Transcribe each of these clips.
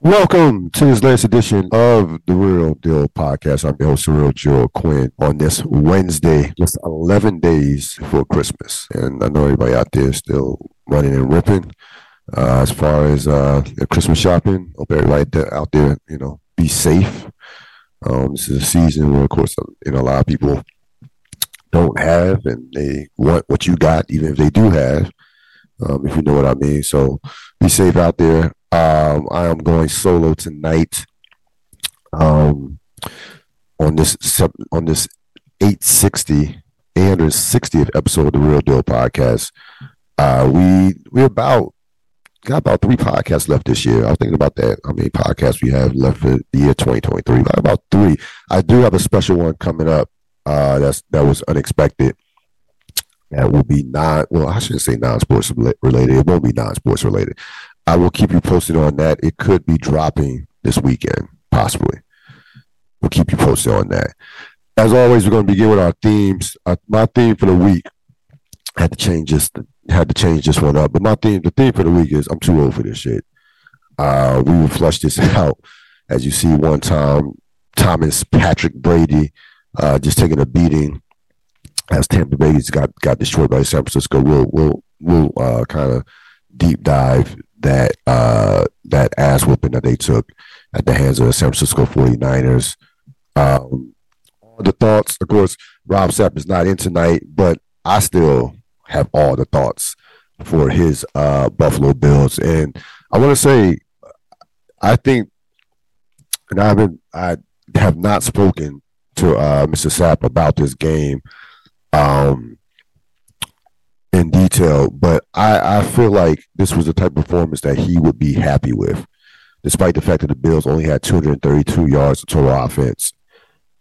Welcome to this latest edition of the Real Deal Podcast. I'm your host, Real Joe Quinn, on this Wednesday, just 11 days before Christmas. And I know everybody out there is still running and ripping uh, as far as uh, Christmas shopping. Hope everybody out there, you know, be safe. Um, this is a season where, of course, you know, a lot of people don't have and they want what you got, even if they do have, um, if you know what I mean. So be safe out there. Um, I am going solo tonight. Um, on this on this 860 860th episode of the Real Deal Podcast. Uh, we we're about got about three podcasts left this year. I was thinking about that. How many podcasts we have left for the year 2023? About, three. I do have a special one coming up. Uh, that's that was unexpected. That will be non. Well, I shouldn't say non-sports related. It won't be non-sports related. I will keep you posted on that. It could be dropping this weekend, possibly. We'll keep you posted on that. As always, we're going to begin with our themes. Uh, my theme for the week I had to change this. Had to change this one up, but my theme, the theme for the week is I'm too old for this shit. Uh, we will flush this out as you see one time. Thomas Patrick Brady uh, just taking a beating as Tampa Bay's got got destroyed by San Francisco. We'll we'll we'll uh, kind of deep dive that uh, that ass whooping that they took at the hands of the San Francisco 49ers. Um, all the thoughts, of course, Rob Sapp is not in tonight, but I still have all the thoughts for his uh, Buffalo Bills. And I want to say, I think, and I've been, I have not spoken to uh, Mr. Sapp about this game. Um, in detail, but I, I feel like this was the type of performance that he would be happy with, despite the fact that the Bills only had 232 yards of total offense.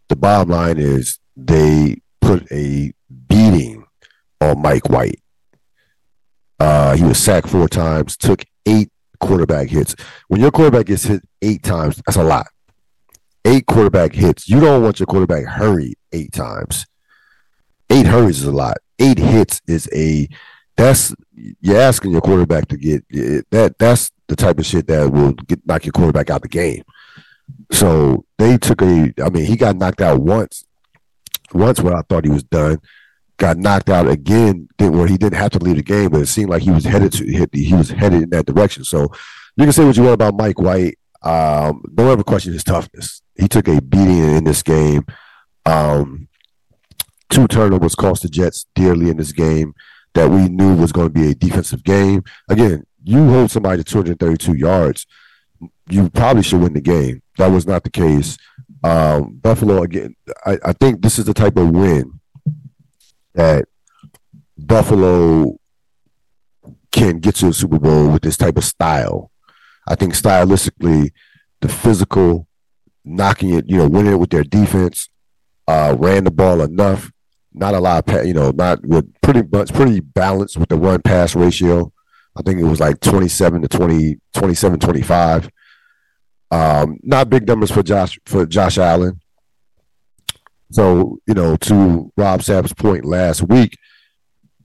The bottom line is they put a beating on Mike White. Uh, he was sacked four times, took eight quarterback hits. When your quarterback gets hit eight times, that's a lot. Eight quarterback hits. You don't want your quarterback hurried eight times. Eight hurries is a lot eight hits is a that's you're asking your quarterback to get that that's the type of shit that will get knock your quarterback out the game. So they took a I mean he got knocked out once once when I thought he was done. Got knocked out again where he didn't have to leave the game, but it seemed like he was headed to hit he was headed in that direction. So you can say what you want about Mike White. Um, don't ever question his toughness. He took a beating in this game. Um, two turnovers cost the Jets dearly in this game that we knew was going to be a defensive game. Again, you hold somebody to 232 yards, you probably should win the game. That was not the case. Um, Buffalo, again, I, I think this is the type of win that Buffalo can get to a Super Bowl with this type of style. I think stylistically, the physical, knocking it, you know, winning it with their defense, uh, ran the ball enough not a lot of, you know, not with pretty much pretty balanced with the run pass ratio. I think it was like 27 to 20, 27, 25. Um, not big numbers for Josh for Josh Allen. So, you know, to Rob Sapp's point last week,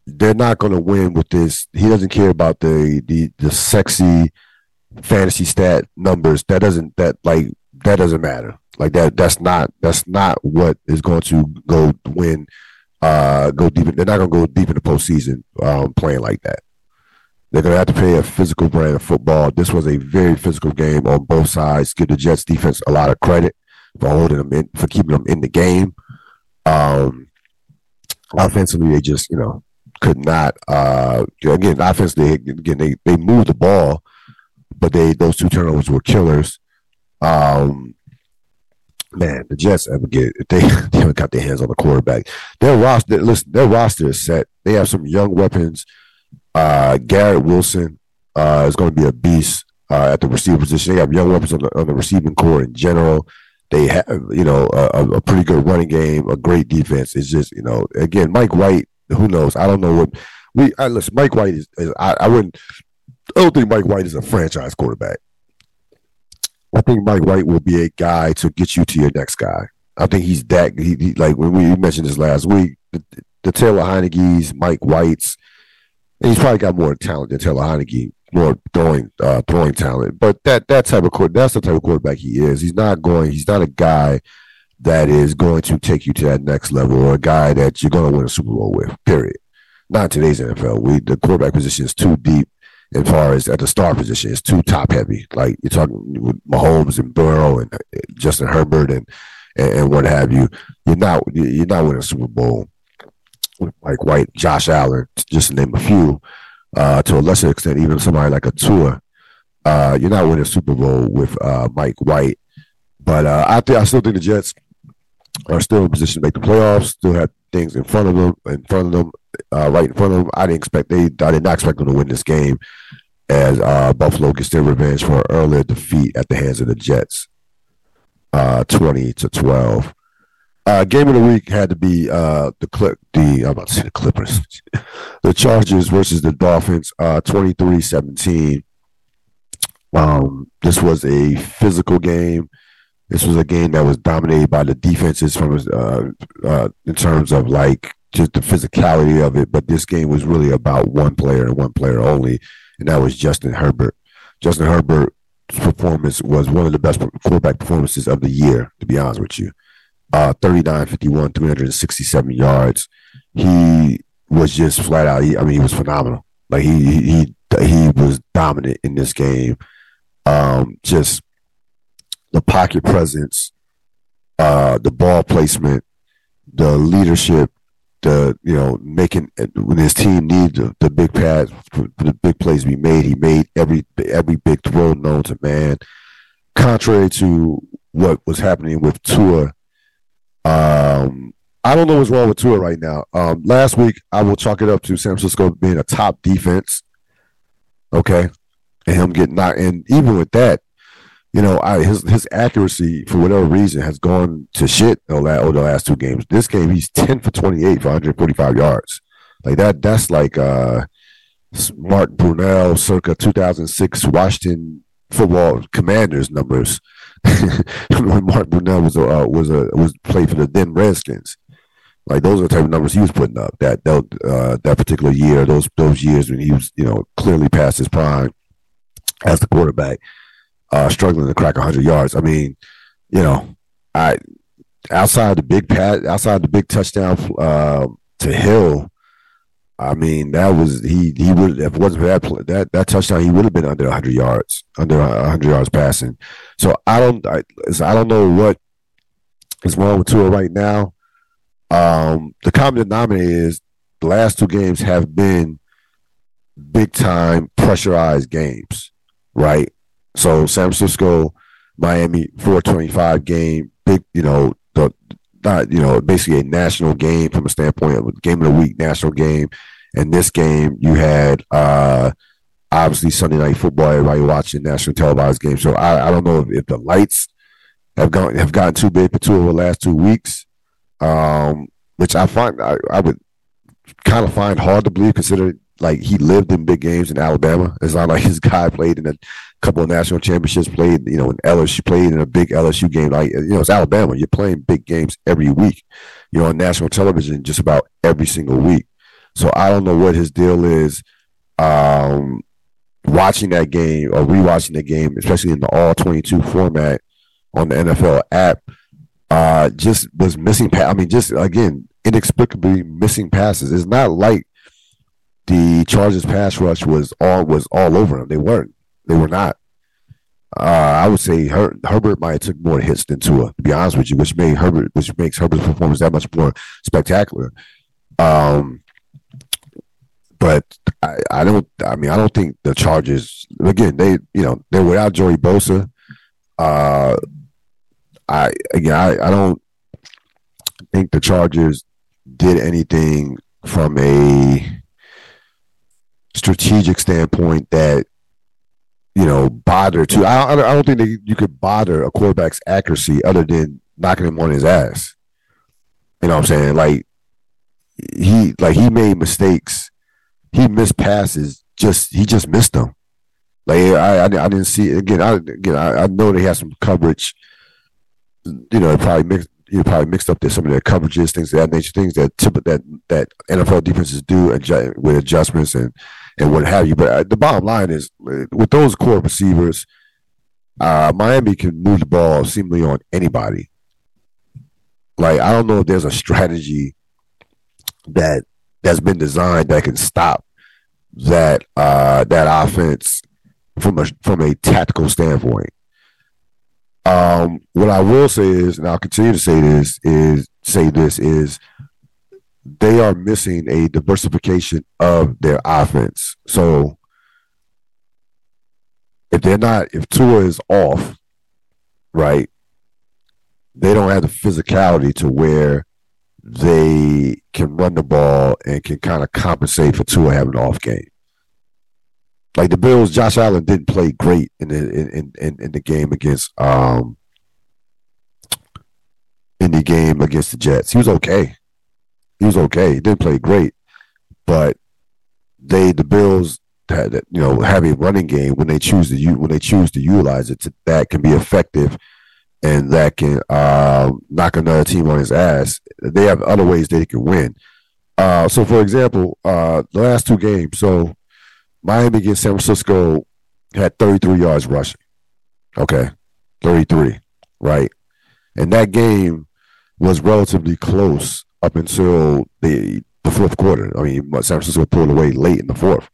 they're not going to win with this. He doesn't care about the the the sexy fantasy stat numbers. That doesn't that like that doesn't matter. Like that that's not that's not what is going to go win uh, go deep. They're not going to go deep in the postseason um, playing like that. They're going to have to play a physical brand of football. This was a very physical game on both sides. Give the Jets defense a lot of credit for holding them in, for keeping them in the game. Um, offensively, they just you know could not. Uh, again, offensively, again they they moved the ball, but they those two turnovers were killers. Um, man, the Jets ever get if they, they haven't got their hands on the quarterback, their roster listen, their roster is set. They have some young weapons. Uh, Garrett Wilson uh, is going to be a beast uh, at the receiver position. They have young weapons on the, on the receiving corps in general. They have, you know, a, a, pretty good running game, a great defense. It's just, you know, again, Mike White. Who knows? I don't know what we. I, listen, Mike White is. is I, I wouldn't. I don't think Mike White is a franchise quarterback. I think Mike White will be a guy to get you to your next guy. I think he's that. He, he like when we mentioned this last week, the, the Taylor Heinicke's, Mike White's, and he's probably got more talent than Taylor Heinicke. more throwing uh, throwing talent. But that that type of court, that's the type of quarterback he is. He's not going. He's not a guy that is going to take you to that next level or a guy that you're going to win a Super Bowl with. Period. Not today's NFL. We the quarterback position is too deep as far as at the star position. It's too top heavy. Like you're talking with Mahomes and Burrow and Justin Herbert and, and what have you. You're not you're not winning a Super Bowl with Mike White, Josh Allen, just to name a few. Uh, to a lesser extent, even somebody like a Tua. Uh, you're not winning a Super Bowl with uh, Mike White. But uh, I think I still think the Jets are still in position to make the playoffs. Still have things in front of them, in front of them, uh, right in front of them. I didn't expect they. I did not expect them to win this game, as uh, Buffalo gets their revenge for an earlier defeat at the hands of the Jets, uh, twenty to twelve. Uh, game of the week had to be uh, the clip. The I'm about to say the Clippers, the Chargers versus the Dolphins, uh, 23-17. Um, this was a physical game. This was a game that was dominated by the defenses from uh, uh, in terms of like just the physicality of it. But this game was really about one player and one player only, and that was Justin Herbert. Justin Herbert's performance was one of the best quarterback performances of the year, to be honest with you. Uh, 39 51, 367 yards. He was just flat out, he, I mean, he was phenomenal. Like he, he, he was dominant in this game. Um, just the pocket presence, uh, the ball placement, the leadership, the you know making when his team needed the, the big pass the big plays to be made, he made every every big throw known to man. Contrary to what was happening with Tua, um, I don't know what's wrong with Tua right now. Um, last week, I will chalk it up to San Francisco being a top defense. Okay, and him getting knocked. And even with that, you know, I, his his accuracy for whatever reason has gone to shit over the last two games. This game, he's ten for twenty eight for one hundred forty five yards. Like that, that's like uh, Mark Brunell, circa two thousand six Washington football Commanders numbers. when Mark Brunell was a uh, was a was played for the then Redskins. Like those are the type of numbers he was putting up that that uh, that particular year, those those years when he was you know clearly past his prime as the quarterback uh, struggling to crack 100 yards. I mean, you know, I outside the big pat, outside the big touchdown uh, to Hill. I mean, that was he. He would if it wasn't for that that that touchdown, he would have been under 100 yards, under 100 yards passing. So I don't, I, I don't know what is wrong with Tua right now. Um, the common denominator is the last two games have been big time pressurized games, right? So San Francisco, Miami, 425 game, big, you know, the not, you know, basically a national game from a standpoint of game of the week, national game. And this game, you had uh obviously Sunday night football, everybody watching national televised game. So I, I don't know if, if, the lights have gone have gotten too big for two of the last two weeks. Um, which I find I, I would kind of find hard to believe considering like he lived in big games in Alabama. It's not like his guy played in a couple of national championships, played, you know, in LSU, played in a big LSU game. Like, you know, it's Alabama. You're playing big games every week. You're on national television just about every single week. So I don't know what his deal is. Um, watching that game or rewatching the game, especially in the all 22 format on the NFL app, uh, just was missing. Pa- I mean, just again, inexplicably missing passes. It's not like the Chargers pass rush was all was all over them. They weren't. They were not. Uh, I would say Her- Herbert might have took more hits than Tua, to be honest with you, which made Herbert, which makes Herbert's performance that much more spectacular. Um, but I, I don't. I mean, I don't think the Chargers. Again, they you know they're without Joey Bosa. Uh, I again, I, I don't think the Chargers did anything from a strategic standpoint that you know bother to. I, I don't think that you could bother a quarterback's accuracy other than knocking him on his ass. You know what I'm saying? Like he like he made mistakes. He missed passes. Just he just missed them. Like I, I, I didn't see again. I again I, I know they had some coverage. You know, probably mixed you probably mixed up their, some of their coverages, things of that nature, things that that that NFL defenses do adjust, with adjustments and and what have you. But uh, the bottom line is, uh, with those core receivers, uh, Miami can move the ball seemingly on anybody. Like I don't know if there's a strategy that that's been designed that can stop that uh, that offense from a from a tactical standpoint. Um, what I will say is, and I'll continue to say this is say this is they are missing a diversification of their offense. So if they're not, if Tua is off, right, they don't have the physicality to where they can run the ball and can kind of compensate for Tua having an off game. Like the Bills, Josh Allen didn't play great in the in in, in the game against um in the game against the Jets. He was okay. He was okay. He didn't play great, but they the Bills had you know have a running game when they choose to when they choose to utilize it to, that can be effective and that can uh, knock another team on his ass. They have other ways they can win. Uh, so, for example, uh, the last two games, so Miami against San Francisco had 33 yards rushing. Okay, 33, right? And that game was relatively close up until the the fourth quarter. I mean, San Francisco pulled away late in the fourth.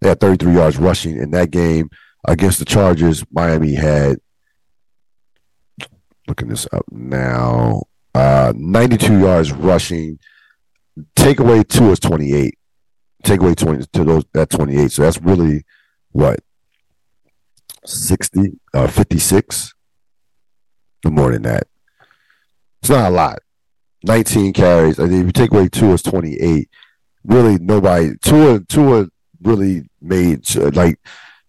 They had 33 yards rushing in that game against the Chargers. Miami had looking this up now. Uh, 92 yards rushing. Take away two is 28. Take away 20 to those that 28. So that's really what 60, uh, 56. No more than that. It's not a lot. 19 carries. I mean, if you take away two, it's 28. Really, nobody. Tua, Tua really made like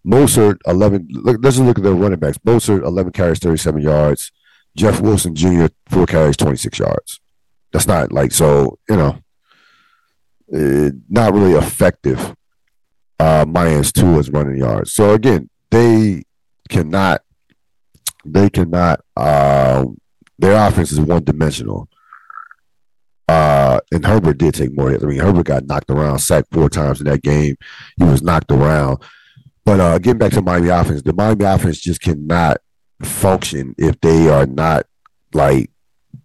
Mostert 11. Look, let's look at their running backs. Mostert 11 carries, 37 yards. Jeff Wilson Jr. four carries, 26 yards. That's not like so. You know, uh, not really effective. Uh, minus two is running yards. So again, they cannot. They cannot. Uh, their offense is one dimensional. Uh, and Herbert did take more hits. I mean, Herbert got knocked around, sacked four times in that game. He was knocked around. But uh, getting back to Miami offense, the Miami offense just cannot function if they are not like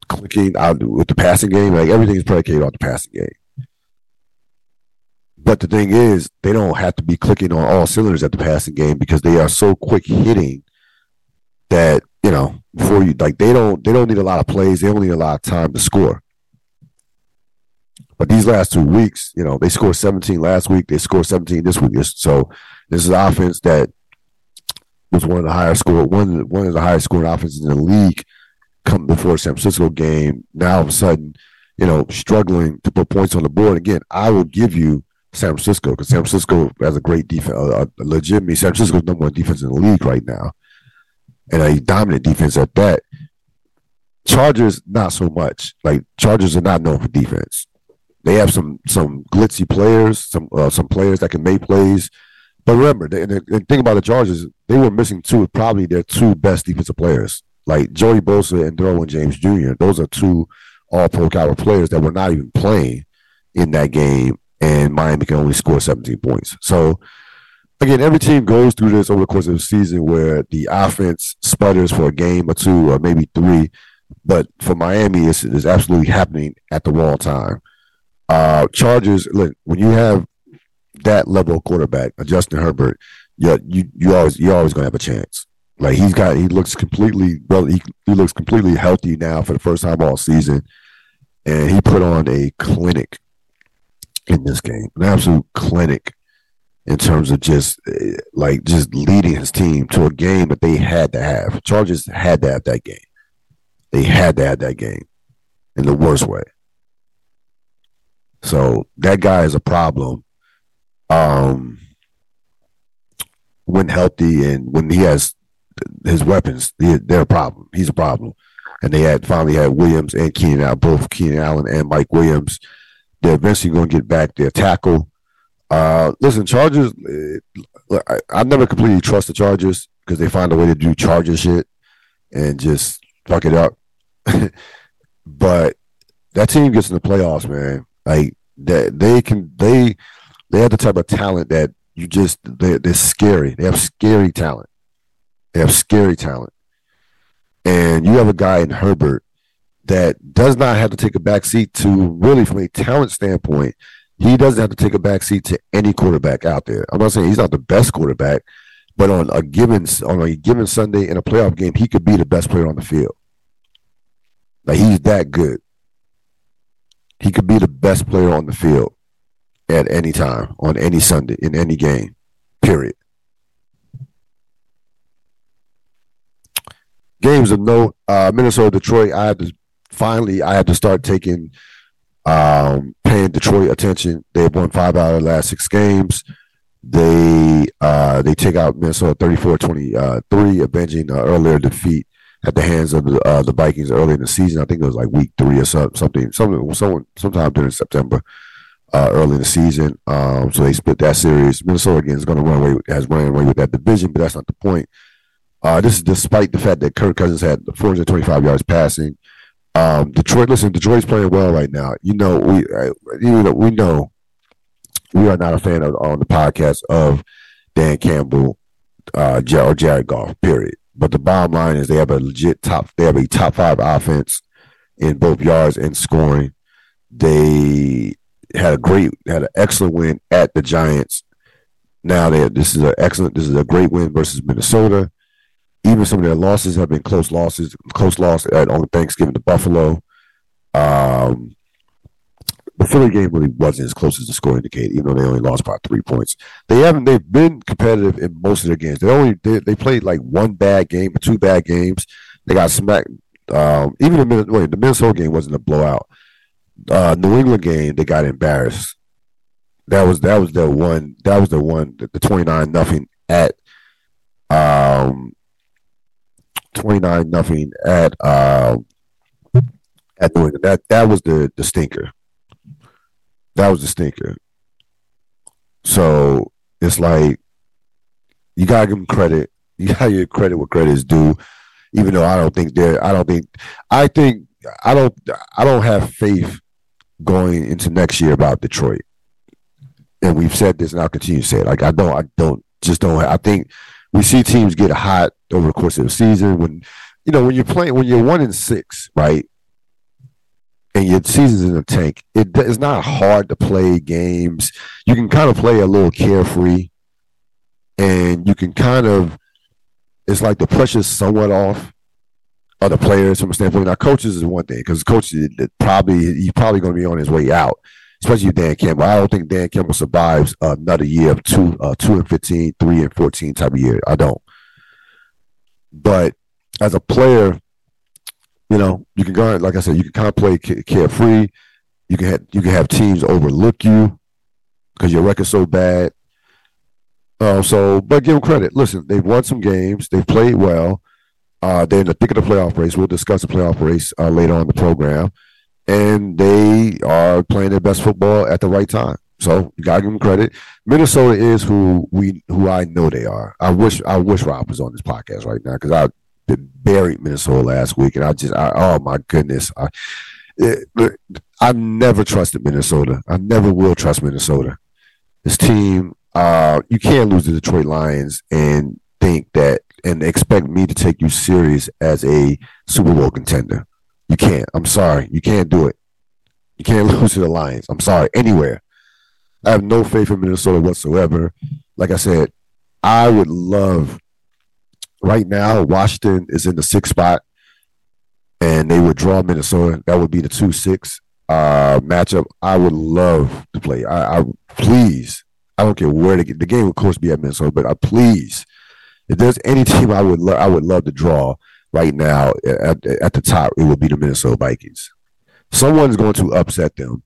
clicking out with the passing game. Like everything is predicated on the passing game. But the thing is, they don't have to be clicking on all cylinders at the passing game because they are so quick hitting that you know before you like they don't they don't need a lot of plays. They don't need a lot of time to score. But these last two weeks, you know, they scored 17 last week. They scored 17 this week. So this is offense that was one of the higher score one one of the highest scoring offenses in the league come before San Francisco game. Now all of a sudden, you know, struggling to put points on the board. Again, I will give you San Francisco because San Francisco has a great defense, a, a legitimate San Francisco's number one defense in the league right now, and a dominant defense at that. Chargers, not so much. Like Chargers are not known for defense. They have some some glitzy players, some uh, some players that can make plays. But remember, the, the thing about the Chargers, they were missing two, probably their two best defensive players, like Joey Bosa and Derwin James Jr. Those are two All Pro caliber players that were not even playing in that game, and Miami can only score 17 points. So again, every team goes through this over the course of the season where the offense sputters for a game or two or maybe three. But for Miami, it's, it's absolutely happening at the wrong time. Uh, Chargers, look, when you have that level of quarterback, Justin Herbert, yeah, you you always you always gonna have a chance. Like he's got, he looks completely, well, he, he looks completely healthy now for the first time all season, and he put on a clinic in this game, an absolute clinic in terms of just eh, like just leading his team to a game that they had to have. Chargers had to have that game. They had to have that game in the worst way. So that guy is a problem. Um, when healthy and when he has his weapons, they're a problem. He's a problem. And they had finally had Williams and Keenan out, both Keenan Allen and Mike Williams. They're eventually going to get back their tackle. Uh, listen, Chargers. Uh, I, I never completely trust the Chargers because they find a way to do Charger shit and just fuck it up. but that team gets in the playoffs, man. Like that, they can they they have the type of talent that you just they're, they're scary. They have scary talent. They have scary talent, and you have a guy in Herbert that does not have to take a back seat to really, from a talent standpoint, he doesn't have to take a back seat to any quarterback out there. I'm not saying he's not the best quarterback, but on a given on a given Sunday in a playoff game, he could be the best player on the field. Like he's that good. He could be the best player on the field at any time, on any Sunday, in any game. Period. Games of note: uh, Minnesota, Detroit. I had to finally. I had to start taking, um, paying Detroit attention. They've won five out of the last six games. They uh, they take out Minnesota 34-23, avenging uh, earlier defeat at the hands of the, uh, the Vikings early in the season. I think it was like week three or something, something, someone, sometime during September, uh, early in the season. Um, so they split that series. Minnesota again is going to run away, has run away with that division, but that's not the point. Uh, this is despite the fact that Kirk Cousins had 425 yards passing. Um, Detroit, listen, Detroit's playing well right now. You know, we, uh, you know, we know we are not a fan of on the podcast of Dan Campbell uh, or Jared Goff. Period. But the bottom line is they have a legit top. They have a top five offense in both yards and scoring. They had a great, had an excellent win at the Giants. Now they this is an excellent. This is a great win versus Minnesota. Even some of their losses have been close losses. Close loss at on Thanksgiving to Buffalo. Um, the Philly game really wasn't as close as the score indicated, even though they only lost by three points. They haven't. They've been competitive in most of their games. They only they, they played like one bad game two bad games. They got smacked. Um, even the wait, the Minnesota game wasn't a blowout. Uh, New England game, they got embarrassed. That was that was the one. That was the one. The, twenty nine nothing at um twenty nine nothing at uh, at New England. That that was the the stinker. That was the stinker. So it's like you gotta give them credit. You gotta give credit where credit is due. Even though I don't think they're, I don't think, I think I don't, I don't have faith going into next year about Detroit. And we've said this, and I'll continue to say it. Like I don't, I don't, just don't. I think we see teams get hot over the course of the season when, you know, when you're playing, when you're one in six, right? and your season's in the tank, it, it's not hard to play games. You can kind of play a little carefree, and you can kind of. It's like the pressure's somewhat off other players from a standpoint. Now, coaches is one thing because coaches probably he's probably going to be on his way out, especially Dan Campbell. I don't think Dan Campbell survives another year of two, uh, two and 15, three and fourteen type of year. I don't. But as a player, you know, you can go like I said, you can kind of play carefree. You can have you can have teams overlook you because your record's so bad. Uh, so, but give them credit. Listen, they've won some games. They've played well. Uh, they're in the thick of the playoff race. We'll discuss the playoff race uh, later on the program, and they are playing their best football at the right time. So you gotta give them credit. Minnesota is who we who I know they are. I wish I wish Rob was on this podcast right now because I buried Minnesota last week, and I just, I, oh my goodness, I, it, I never trusted Minnesota. I never will trust Minnesota. This team, uh, you can't lose the Detroit Lions and think that and expect me to take you serious as a Super Bowl contender. You can't. I'm sorry. You can't do it. You can't lose to the Lions. I'm sorry. Anywhere. I have no faith in Minnesota whatsoever. Like I said, I would love right now, Washington is in the sixth spot, and they would draw Minnesota. That would be the two six uh, matchup. I would love to play. I, I please. I don't care where get the game. would, Of course, be at Minnesota, but I please, if there's any team I would lo- I would love to draw right now at, at the top, it will be the Minnesota Vikings. Someone's going to upset them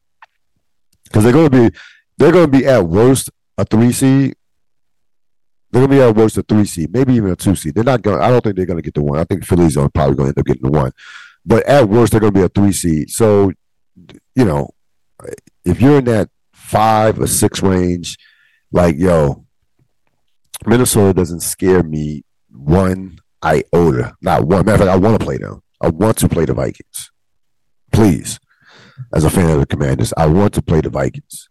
because they're going to be they're going to be at worst a three seed they're gonna be at worst a three seed, maybe even a two seed. They're not going. I don't think they're gonna get the one. I think Philly's are probably gonna end up getting the one, but at worst they're gonna be a three seed. So, you know, if you're in that five or six range, like yo, Minnesota doesn't scare me one iota. Not one. Matter of fact, I want to play them. I want to play the Vikings Please, as a fan of the Commanders, I want to play the Vikings.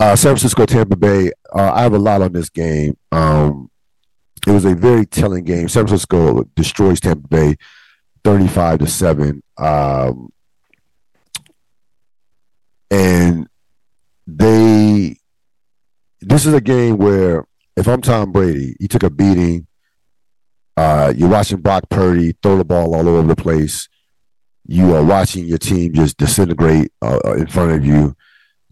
Uh, San Francisco, Tampa Bay. Uh, I have a lot on this game. Um, it was a very telling game. San Francisco destroys Tampa Bay, thirty-five to seven. Um, and they, this is a game where if I'm Tom Brady, he took a beating. Uh, you're watching Brock Purdy throw the ball all over the place. You are watching your team just disintegrate uh, uh in front of you.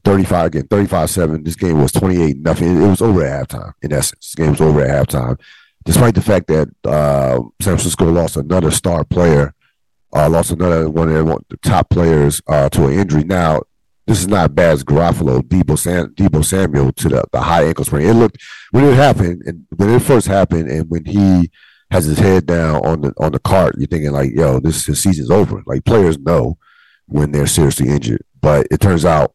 35 again, 35 7. This game was 28 nothing. It was over at halftime, in essence. This game was over at halftime. Despite the fact that uh, San Francisco lost another star player, uh, lost another one of the top players uh, to an injury. Now, this is not bad as Garoppolo, Deebo, Sam, Deebo Samuel to the, the high ankle sprain. It looked, when it happened, and when it first happened, and when he has his head down on the on the cart, you're thinking like, yo, this his season's over. Like players know when they're seriously injured. But it turns out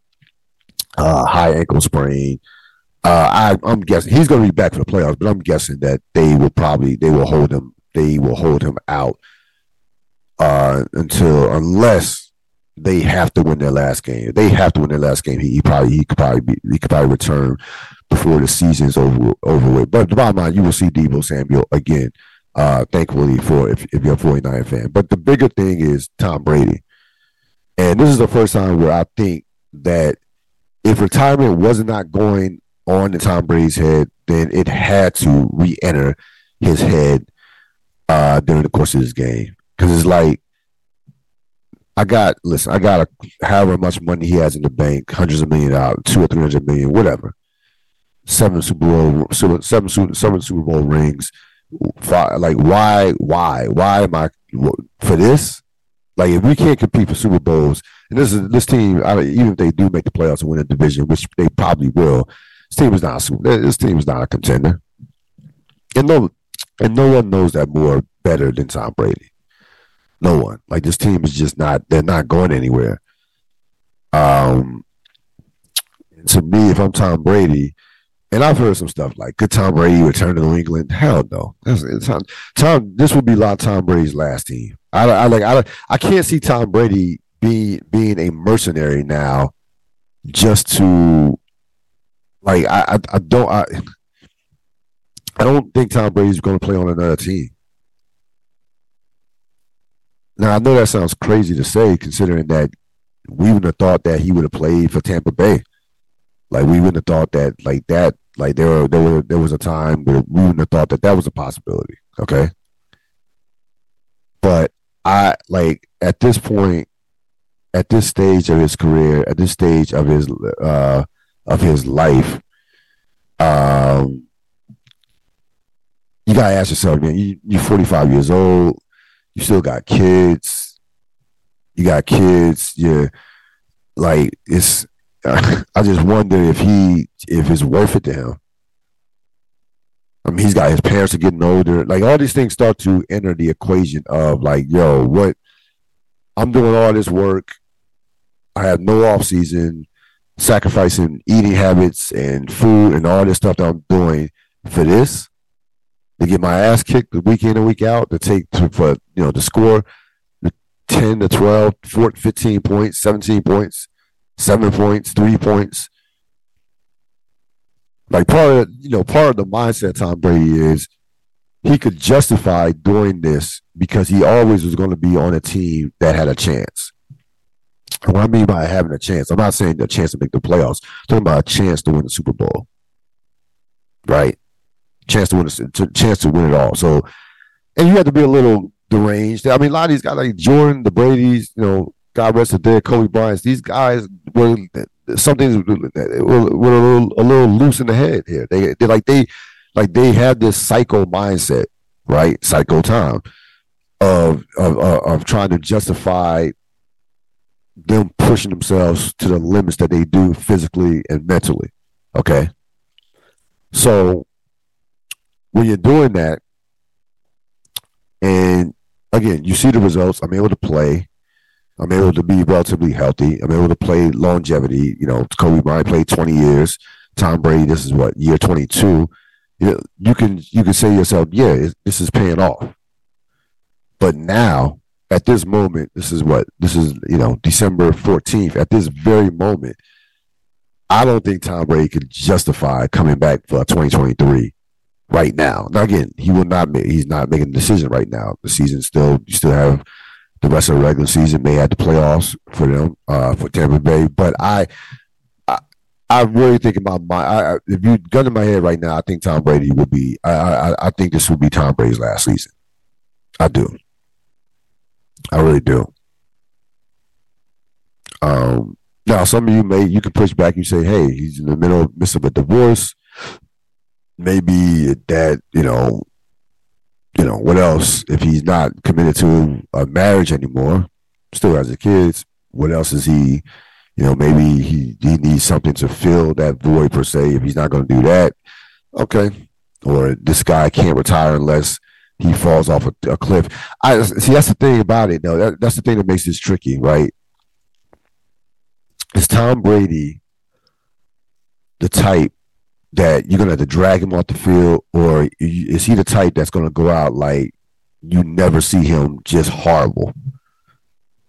uh, high ankle sprain. Uh, I, am guessing he's going to be back for the playoffs, but I'm guessing that they will probably they will hold him they will hold him out uh, until unless they have to win their last game. They have to win their last game. He, he probably he could probably be, he could probably return before the season's over over with. But the bottom line, you will see Deebo Samuel again. Uh, thankfully for if, if you're a 49 fan. But the bigger thing is Tom Brady, and this is the first time where I think that if retirement was not going on in Tom Brady's head, then it had to re-enter his head uh, during the course of this game. Because it's like, I got listen, I got a, however much money he has in the bank, hundreds of million dollars, two or three hundred million, whatever. Seven Super Bowl, seven, seven Super Bowl rings. Like, why, why, why am I for this? Like, if we can't compete for Super Bowls, and this is this team, I even if they do make the playoffs and win a division, which they probably will, this team is not a, this team is not a contender. And no, and no one knows that more better than Tom Brady. No one. Like this team is just not. They're not going anywhere. Um, to me, if I'm Tom Brady, and I've heard some stuff like, could Tom Brady return to New England? Hell no. That's, Tom, Tom, this would be like Tom Brady's last team. I, I like. I, I can't see Tom Brady be being a mercenary now just to like I I, I don't I I don't think Tom Brady's going to play on another team. Now I know that sounds crazy to say, considering that we would have thought that he would have played for Tampa Bay. Like we wouldn't have thought that like that like there were, there were there was a time where we wouldn't have thought that that was a possibility. Okay, but I like at this point at this stage of his career, at this stage of his uh, of his life, um, you gotta ask yourself, man. You, you're 45 years old. You still got kids. You got kids. You're like it's. I just wonder if he if it's worth it to him. I mean, he's got his parents are getting older. Like all these things start to enter the equation of like, yo, what I'm doing all this work. I have no off season, sacrificing eating habits and food and all this stuff that I'm doing for this to get my ass kicked the week in and week out to take to, for you know to score 10 to 12 14, 15 points 17 points 7 points 3 points like part of you know part of the mindset Tom Brady is he could justify doing this because he always was going to be on a team that had a chance what I mean by having a chance, I'm not saying a chance to make the playoffs. I'm talking about a chance to win the Super Bowl, right? Chance to win, a chance to win it all. So, and you have to be a little deranged. I mean, a lot of these guys like Jordan, the Brady's, you know, God rest the dead, Kobe Bryant. These guys were something were, a, little, a little loose in the head here. They they like they like they had this psycho mindset, right? Psycho time of of of trying to justify them pushing themselves to the limits that they do physically and mentally. Okay. So when you're doing that, and again, you see the results. I'm able to play. I'm able to be relatively healthy. I'm able to play longevity. You know, Kobe Bryant played 20 years. Tom Brady, this is what year 22. You know, you can you can say to yourself, yeah, this is paying off. But now at this moment, this is what this is, you know, December 14th. At this very moment, I don't think Tom Brady could justify coming back for 2023 right now. Now again, he will not make he's not making a decision right now. The season still you still have the rest of the regular season, may have the playoffs for them, uh, for Tampa Bay. But I I, I really think about my I, if you gun in my head right now, I think Tom Brady will be I, I I think this will be Tom Brady's last season. I do. I really do. Um, now, some of you may you can push back. You say, "Hey, he's in the middle midst of a divorce. Maybe that you know, you know what else? If he's not committed to a marriage anymore, still has the kids. What else is he? You know, maybe he he needs something to fill that void per se. If he's not going to do that, okay. Or this guy can't retire unless he falls off a, a, cliff. I see. That's the thing about it, though. That, that's the thing that makes this tricky, right? Is Tom Brady the type that you're gonna have to drag him off the field, or is he the type that's gonna go out like you never see him just horrible,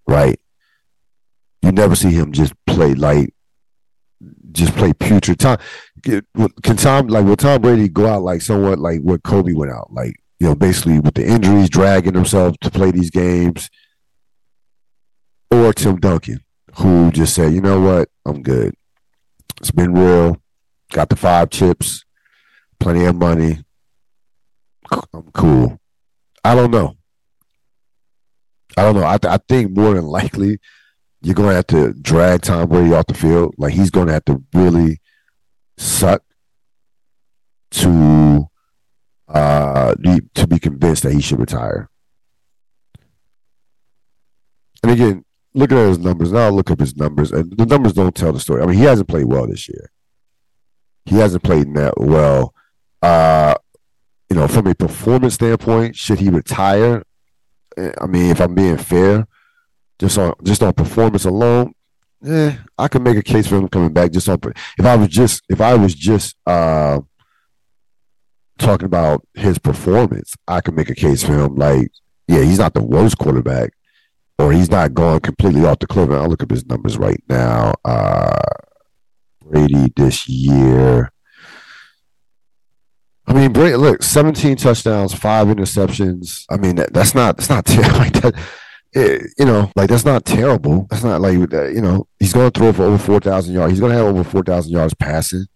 right? You never see him just play like just play putrid. Tom can Tom like will Tom Brady go out like somewhat like what Kobe went out like you know, basically with the injuries, dragging himself to play these games, or Tim Duncan, who just said, you know what, I'm good. It's been real. Got the five chips, plenty of money. I'm cool. I don't know. I don't know. I, th- I think more than likely you're going to have to drag Tom Brady off the field. Like he's going to have to really suck to uh, to be convinced that he should retire. And again, looking at his numbers, now I'll look up his numbers, and the numbers don't tell the story. I mean, he hasn't played well this year. He hasn't played that well. Uh, you know, from a performance standpoint, should he retire? I mean, if I'm being fair, just on just on performance alone, eh, I could make a case for him coming back. Just on if I was just if I was just uh, talking about his performance, I can make a case for him. Like, yeah, he's not the worst quarterback, or he's not going completely off the cliff. I'll look up his numbers right now. Uh, Brady this year. I mean, Brady, look, 17 touchdowns, five interceptions. I mean, that, that's not that's not like that. It, you know, like that's not terrible. That's not like you know he's going to throw for over four thousand yards. He's going to have over four thousand yards passing.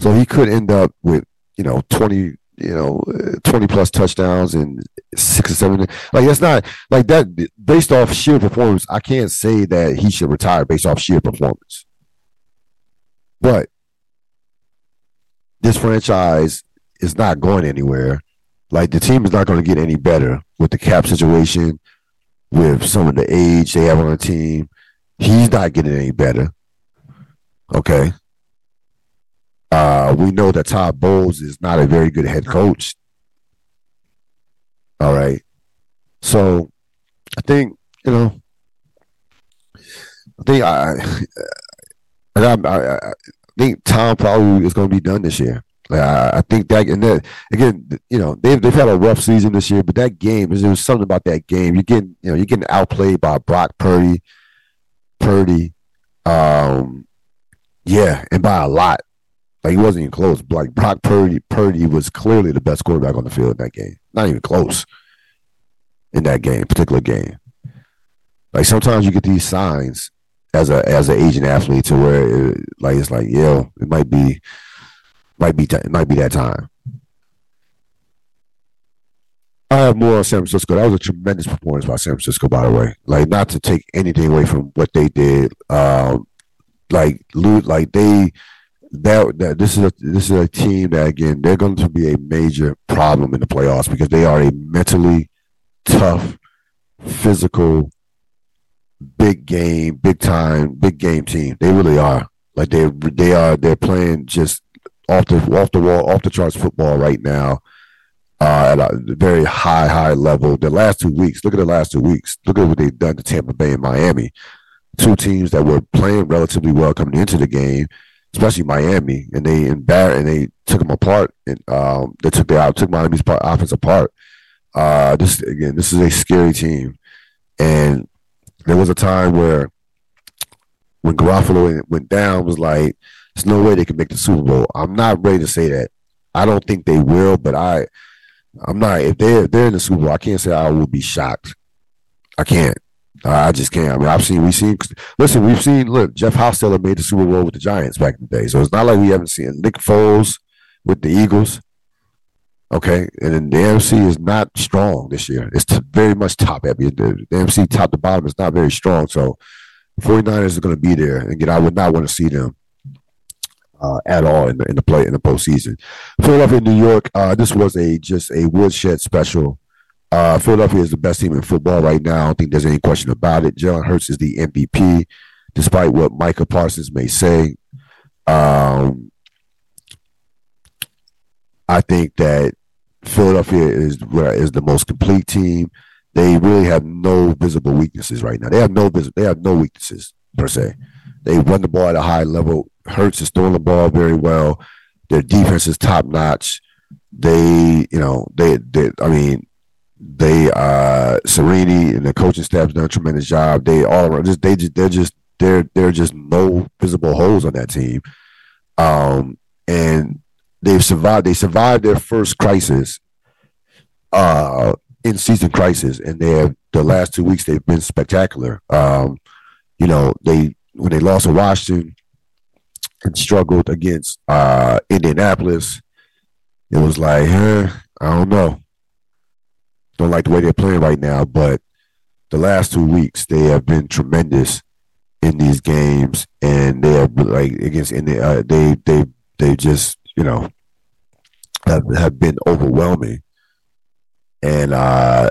So he could end up with you know, 20, you know, uh, 20 plus touchdowns and six or seven. Like, that's not like that based off sheer performance. I can't say that he should retire based off sheer performance. But this franchise is not going anywhere. Like, the team is not going to get any better with the cap situation, with some of the age they have on the team. He's not getting any better. Okay. Uh, we know that Todd Bowles is not a very good head coach. All right. So I think, you know, I think I, I, I, I think Tom probably is going to be done this year. Like, I, I think that, and then again, you know, they've they've had a rough season this year, but that game there was something about that game. You're getting, you know, you're getting outplayed by Brock Purdy, Purdy, um, yeah, and by a lot. Like he wasn't even close. Like Brock Purdy, Purdy was clearly the best quarterback on the field in that game. Not even close in that game, particular game. Like sometimes you get these signs as a as an agent athlete to where it, like it's like yeah, it might be might be it might be that time. I have more on San Francisco. That was a tremendous performance by San Francisco, by the way. Like not to take anything away from what they did. Um, like like they that, that this is a this is a team that again they're going to be a major problem in the playoffs because they are a mentally tough, physical, big game, big time, big game team. They really are. Like they they are they're playing just off the off the wall, off the charts football right now. Uh, at a very high, high level. The last two weeks, look at the last two weeks. Look at what they've done to Tampa Bay and Miami. Two teams that were playing relatively well coming into the game especially Miami, and they embarrassed and they took them apart, and um, they took their out took Miami's part, offense apart. Uh, this again, this is a scary team. And there was a time where when Garoppolo went down, was like, there's no way they can make the Super Bowl. I'm not ready to say that. I don't think they will, but I, I'm not. If they're they're in the Super Bowl, I can't say I will be shocked. I can't. I just can't. I mean, I've seen, we've seen, listen, we've seen, look, Jeff Hostetler made the Super Bowl with the Giants back in the day. So it's not like we haven't seen Nick Foles with the Eagles. Okay. And then the AFC is not strong this year. It's very much top heavy. The, the AFC top to bottom is not very strong. So 49ers are going to be there. And again, I would not want to see them uh, at all in the, in the play in the postseason. Philadelphia, New York. Uh, this was a just a woodshed special. Uh, Philadelphia is the best team in football right now. I don't think there's any question about it. Jalen Hurts is the MVP, despite what Micah Parsons may say. Um, I think that Philadelphia is is the most complete team. They really have no visible weaknesses right now. They have no they have no weaknesses per se. They run the ball at a high level. Hurts is throwing the ball very well. Their defense is top notch. They, you know, they, they I mean, they uh Sirianni and the coaching staff's done a tremendous job. They all around just they just they're just they're they're just no visible holes on that team. Um and they've survived they survived their first crisis uh in season crisis and they have the last two weeks they've been spectacular. Um you know, they when they lost to Washington and struggled against uh Indianapolis, it was like, huh, I don't know don't like the way they're playing right now, but the last two weeks they have been tremendous in these games, and they have like against in the, uh, they they they just you know have, have been overwhelming, and uh,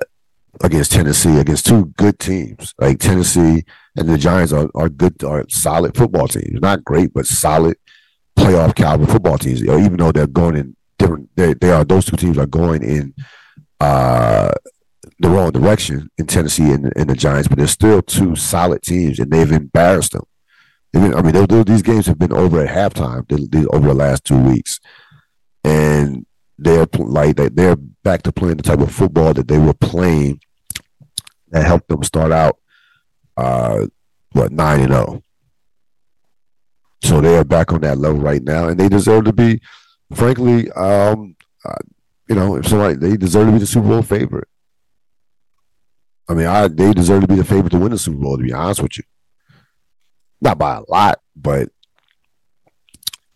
against Tennessee, against two good teams like Tennessee and the Giants are, are good, are solid football teams. Not great, but solid playoff caliber football teams. Even though they're going in different, they, they are those two teams are going in uh, the wrong direction in Tennessee and, and, the Giants, but they're still two solid teams, and they've embarrassed them. I mean, they, they, these games have been over at halftime over the last two weeks, and they're like that they're back to playing the type of football that they were playing that helped them start out uh, what nine and zero. Oh. So they are back on that level right now, and they deserve to be. Frankly, um, uh, you know, if somebody they deserve to be the Super Bowl favorite. I mean, I they deserve to be the favorite to win the Super Bowl. To be honest with you, not by a lot, but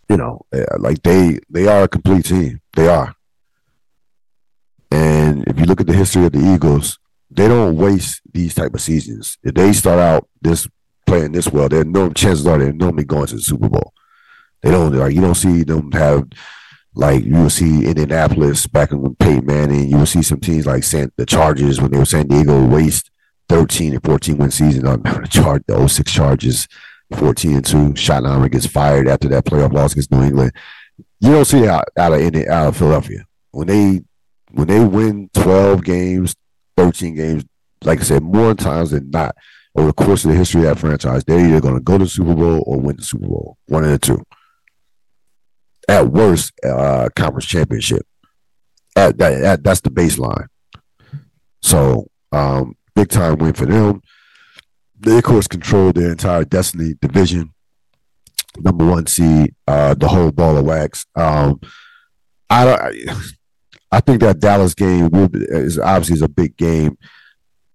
you know, eh, like they they are a complete team. They are. And if you look at the history of the Eagles, they don't waste these type of seasons. If they start out this playing this well, they're no chances are they're normally going to the Super Bowl. They don't like you don't see them have like you will see Indianapolis back in Peyton Manning. You will see some teams like San, the Chargers when they were San Diego waste 13 and 14 win season on the chart. The 06 Chargers 14 and two. Schottenheimer gets fired after that playoff loss against New England. You don't see that out, of Indiana, out of Philadelphia when they when they win 12 games, 13 games. Like I said, more times than not over the course of the history of that franchise, they're either going to go to the Super Bowl or win the Super Bowl. One of the two at worst, uh, conference championship. At, that, at, that's the baseline. So, um, big time win for them. They, of course, control their entire destiny division. Number one seed, uh, the whole ball of wax. Um, I don't. I think that Dallas game will be, is obviously is a big game.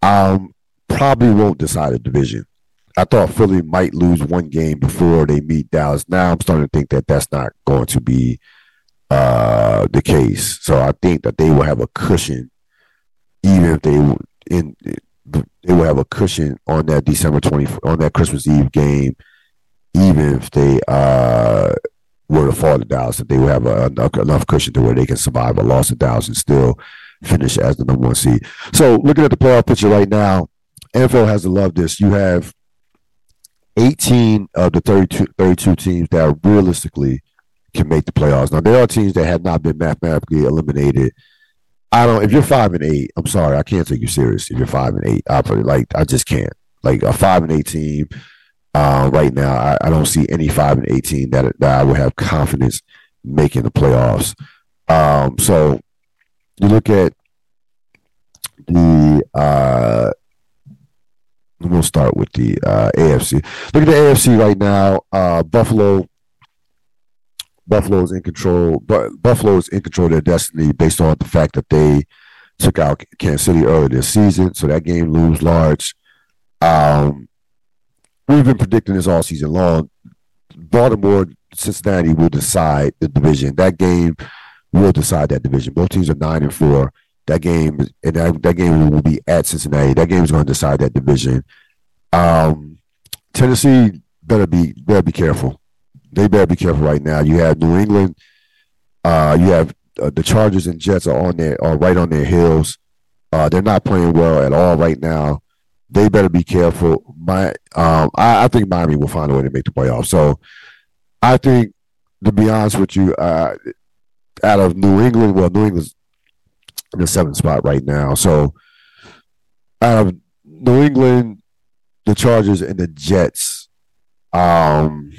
Um, probably won't decide a division. I thought Philly might lose one game before they meet Dallas. Now I'm starting to think that that's not going to be uh, the case. So I think that they will have a cushion, even if they in they will have a cushion on that December twenty on that Christmas Eve game, even if they uh, were to fall to Dallas, that they will have a, a, enough cushion to where they can survive a loss to Dallas and still finish as the number one seed. So looking at the playoff picture right now, NFL has to love this. You have 18 of the 32, 32 teams that realistically can make the playoffs. Now there are teams that have not been mathematically eliminated. I don't. If you're five and eight, I'm sorry, I can't take you serious. If you're five and eight, I like I just can't. Like a five and eight team uh, right now, I, I, don't see any five and eight team that that I would have confidence making the playoffs. Um, so you look at the uh, we'll start with the uh, AFC. Look at the AFC right now. Uh, Buffalo. Buffalo is in control, but Buffalo is in control of their destiny based on the fact that they took out Kansas City earlier this season, so that game looms large. Um, we've been predicting this all season long. Baltimore, Cincinnati will decide the division. That game will decide that division. Both teams are nine and four. That game and that, that game will be at Cincinnati. That game is going to decide that division. Um, Tennessee better be better be careful. They better be careful right now. You have New England. Uh, you have uh, the Chargers and Jets are on their are right on their heels. Uh, they're not playing well at all right now. They better be careful. My, um, I, I, think Miami will find a way to make the playoffs. So, I think, to be honest with you, uh, out of New England, well, New England's in the seventh spot right now. So, out of New England, the Chargers and the Jets, um,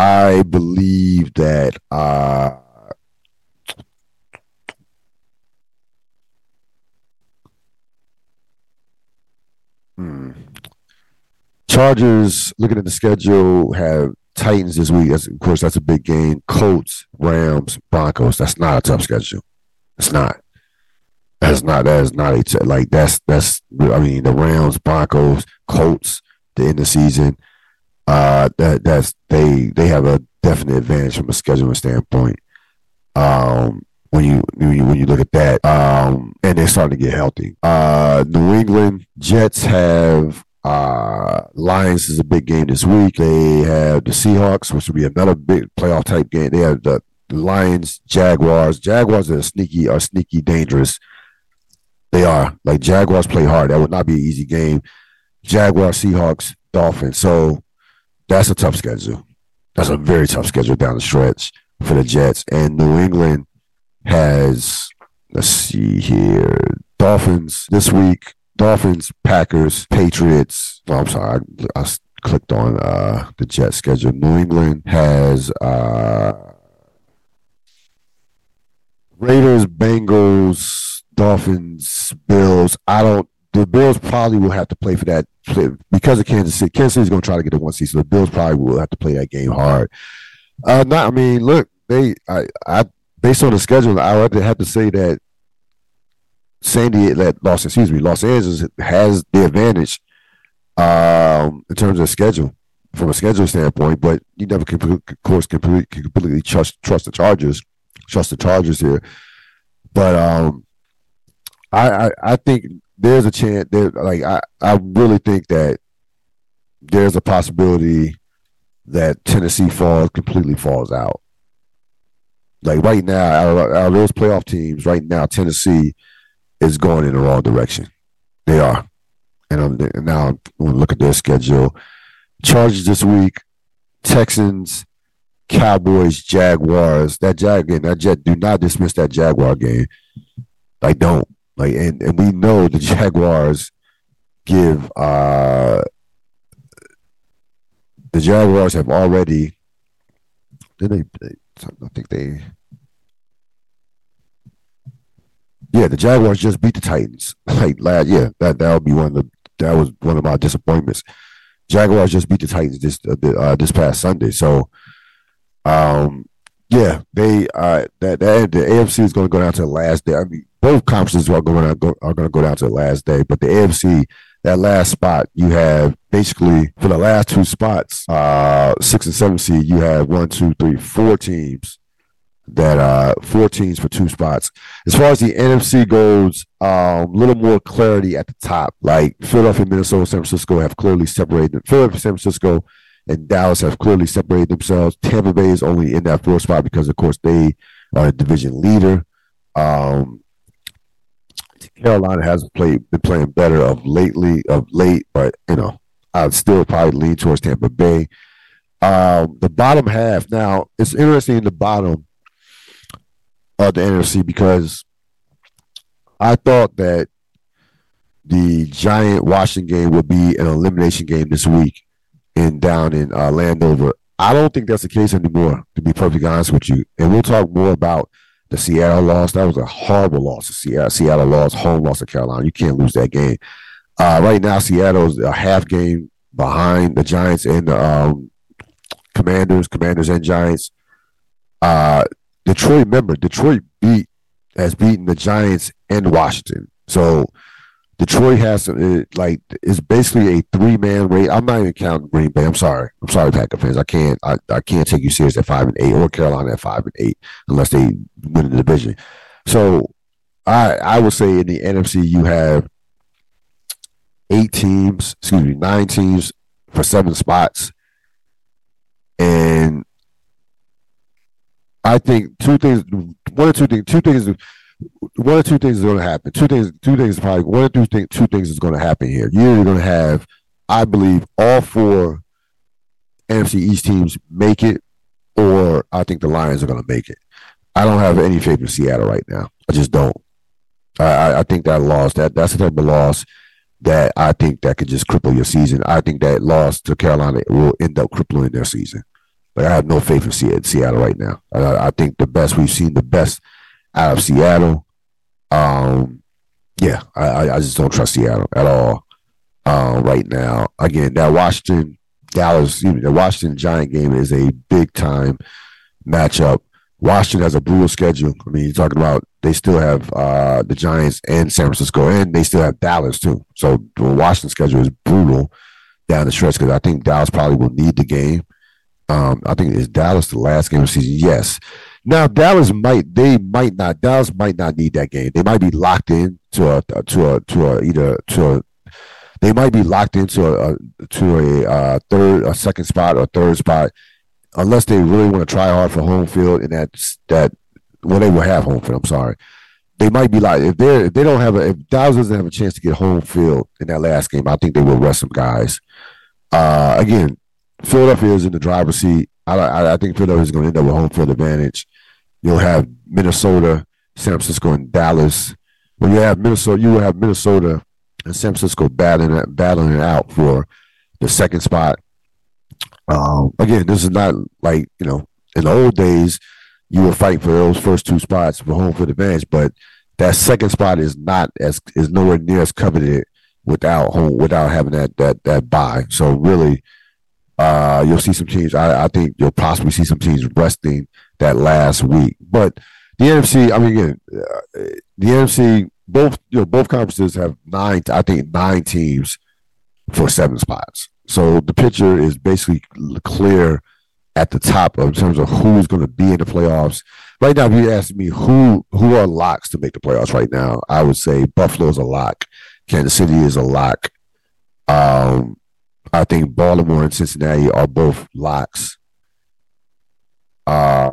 I believe that uh, hmm. Chargers, looking at the schedule, have Titans this week. That's, of course, that's a big game. Colts, Rams, Broncos. That's not a tough schedule. It's not. That's not. That is not a t- like that's that's. I mean, the Rams, Broncos, Colts. The end of season uh, that that's they they have a definite advantage from a scheduling standpoint. Um, when you when you, when you look at that, um, and they're starting to get healthy. Uh, New England Jets have uh, Lions is a big game this week. They have the Seahawks, which will be another big playoff type game. They have the, Lions, Jaguars. Jaguars are sneaky, are sneaky dangerous. They are like Jaguars play hard. That would not be an easy game. Jaguars, Seahawks, Dolphins. So that's a tough schedule. That's a very tough schedule down the stretch for the Jets. And New England has, let's see here, Dolphins this week, Dolphins, Packers, Patriots. Oh, I'm sorry, I, I clicked on uh, the Jet schedule. New England has uh, Raiders, Bengals, Dolphins, Bills. I don't the Bills probably will have to play for that because of Kansas City. Kansas City is going to try to get the one season. The Bills probably will have to play that game hard. Uh, not, I mean, look, they, I, I, based on the schedule, I would have to say that San Diego, Los, excuse me, Los Angeles has the advantage um, in terms of schedule from a schedule standpoint. But you never can, of course, completely, completely trust trust the Chargers, trust the Chargers here. But um, I, I, I think there's a chance there like I, I really think that there's a possibility that Tennessee falls completely falls out. Like right now, out of, out of those playoff teams, right now Tennessee is going in the wrong direction. They are, and, I'm, and now I'm going to look at their schedule. Chargers this week, Texans, Cowboys, Jaguars. That Jag game, that Jet. Do not dismiss that Jaguar game. I don't. Like and, and we know the Jaguars give uh the Jaguars have already did they, they I think they yeah, the Jaguars just beat the Titans. Like last yeah, that that would be one of the that was one of my disappointments. Jaguars just beat the Titans this uh, uh this past Sunday. So um yeah, they uh that, that the AFC is going to go down to the last day. I mean, both conferences are going to go, are going to go down to the last day, but the AFC that last spot you have basically for the last two spots, uh, six and seven seed, you have one, two, three, four teams that uh four teams for two spots. As far as the NFC goes, a um, little more clarity at the top. Like Philadelphia, Minnesota, San Francisco have clearly separated. Philadelphia, San Francisco, and Dallas have clearly separated themselves. Tampa Bay is only in that fourth spot because, of course, they are a division leader. Um, Carolina has played been playing better of lately of late, but you know I'd still probably lean towards Tampa Bay. Um, the bottom half now it's interesting in the bottom of the NFC because I thought that the Giant Washington game would be an elimination game this week in down in uh, Landover. I don't think that's the case anymore, to be perfectly honest with you. And we'll talk more about the Seattle loss. That was a horrible loss to Seattle. Seattle lost, home loss to Carolina. You can't lose that game. Uh, right now, Seattle's a half game behind the Giants and the um, Commanders, Commanders and Giants. Uh, Detroit, remember, Detroit beat has beaten the Giants and Washington. So Detroit has like it's basically a three man race. I'm not even counting Green Bay. I'm sorry. I'm sorry, Packer fans. I can't. I, I can't take you serious at five and eight or Carolina at five and eight unless they win the division. So I I would say in the NFC you have eight teams. Excuse me, nine teams for seven spots, and I think two things. One or two things. Two things one or two things is going to happen. Two things, two things probably one or two things, two things is going to happen here. You're going to have, I believe, all four NFC East teams make it, or I think the Lions are going to make it. I don't have any faith in Seattle right now. I just don't. I, I think that loss that that's the type of loss that I think that could just cripple your season. I think that loss to Carolina will end up crippling their season. But I have no faith in Seattle right now. I, I think the best we've seen, the best out of Seattle. Um, yeah, I, I just don't trust Seattle at all uh, right now. Again, that Washington Dallas, know, the Washington Giant game is a big time matchup. Washington has a brutal schedule. I mean, you're talking about they still have uh, the Giants and San Francisco, and they still have Dallas too. So the Washington schedule is brutal down the stretch because I think Dallas probably will need the game. Um, I think is Dallas the last game of the season. Yes, now Dallas might they might not Dallas might not need that game. They might be locked in to a to a to a either to a they might be locked into a, a to a uh, third a second spot or third spot unless they really want to try hard for home field and that that well they will have home field. I'm sorry. They might be like if they if they don't have a if Dallas doesn't have a chance to get home field in that last game, I think they will rest some guys. Uh, again, Philadelphia is in the driver's seat. I, I, think Philadelphia is going to end up with home field advantage. You'll have Minnesota, San Francisco, and Dallas. When you have Minnesota, you will have Minnesota and San Francisco battling battling it out for the second spot. Um, again, this is not like you know in the old days you were fighting for those first two spots for home field advantage, but that second spot is not as is nowhere near as coveted without home without having that that that bye. So really, uh, you'll see some teams. I, I think you'll possibly see some teams resting that last week. But the NFC, I mean, again, uh, the NFC, both you know, both conferences have nine. I think nine teams for seven spots. So the picture is basically clear at the top in terms of who's going to be in the playoffs. Right now, if you ask me who who are locks to make the playoffs right now, I would say Buffalo is a lock, Kansas City is a lock. Um, I think Baltimore and Cincinnati are both locks. Uh,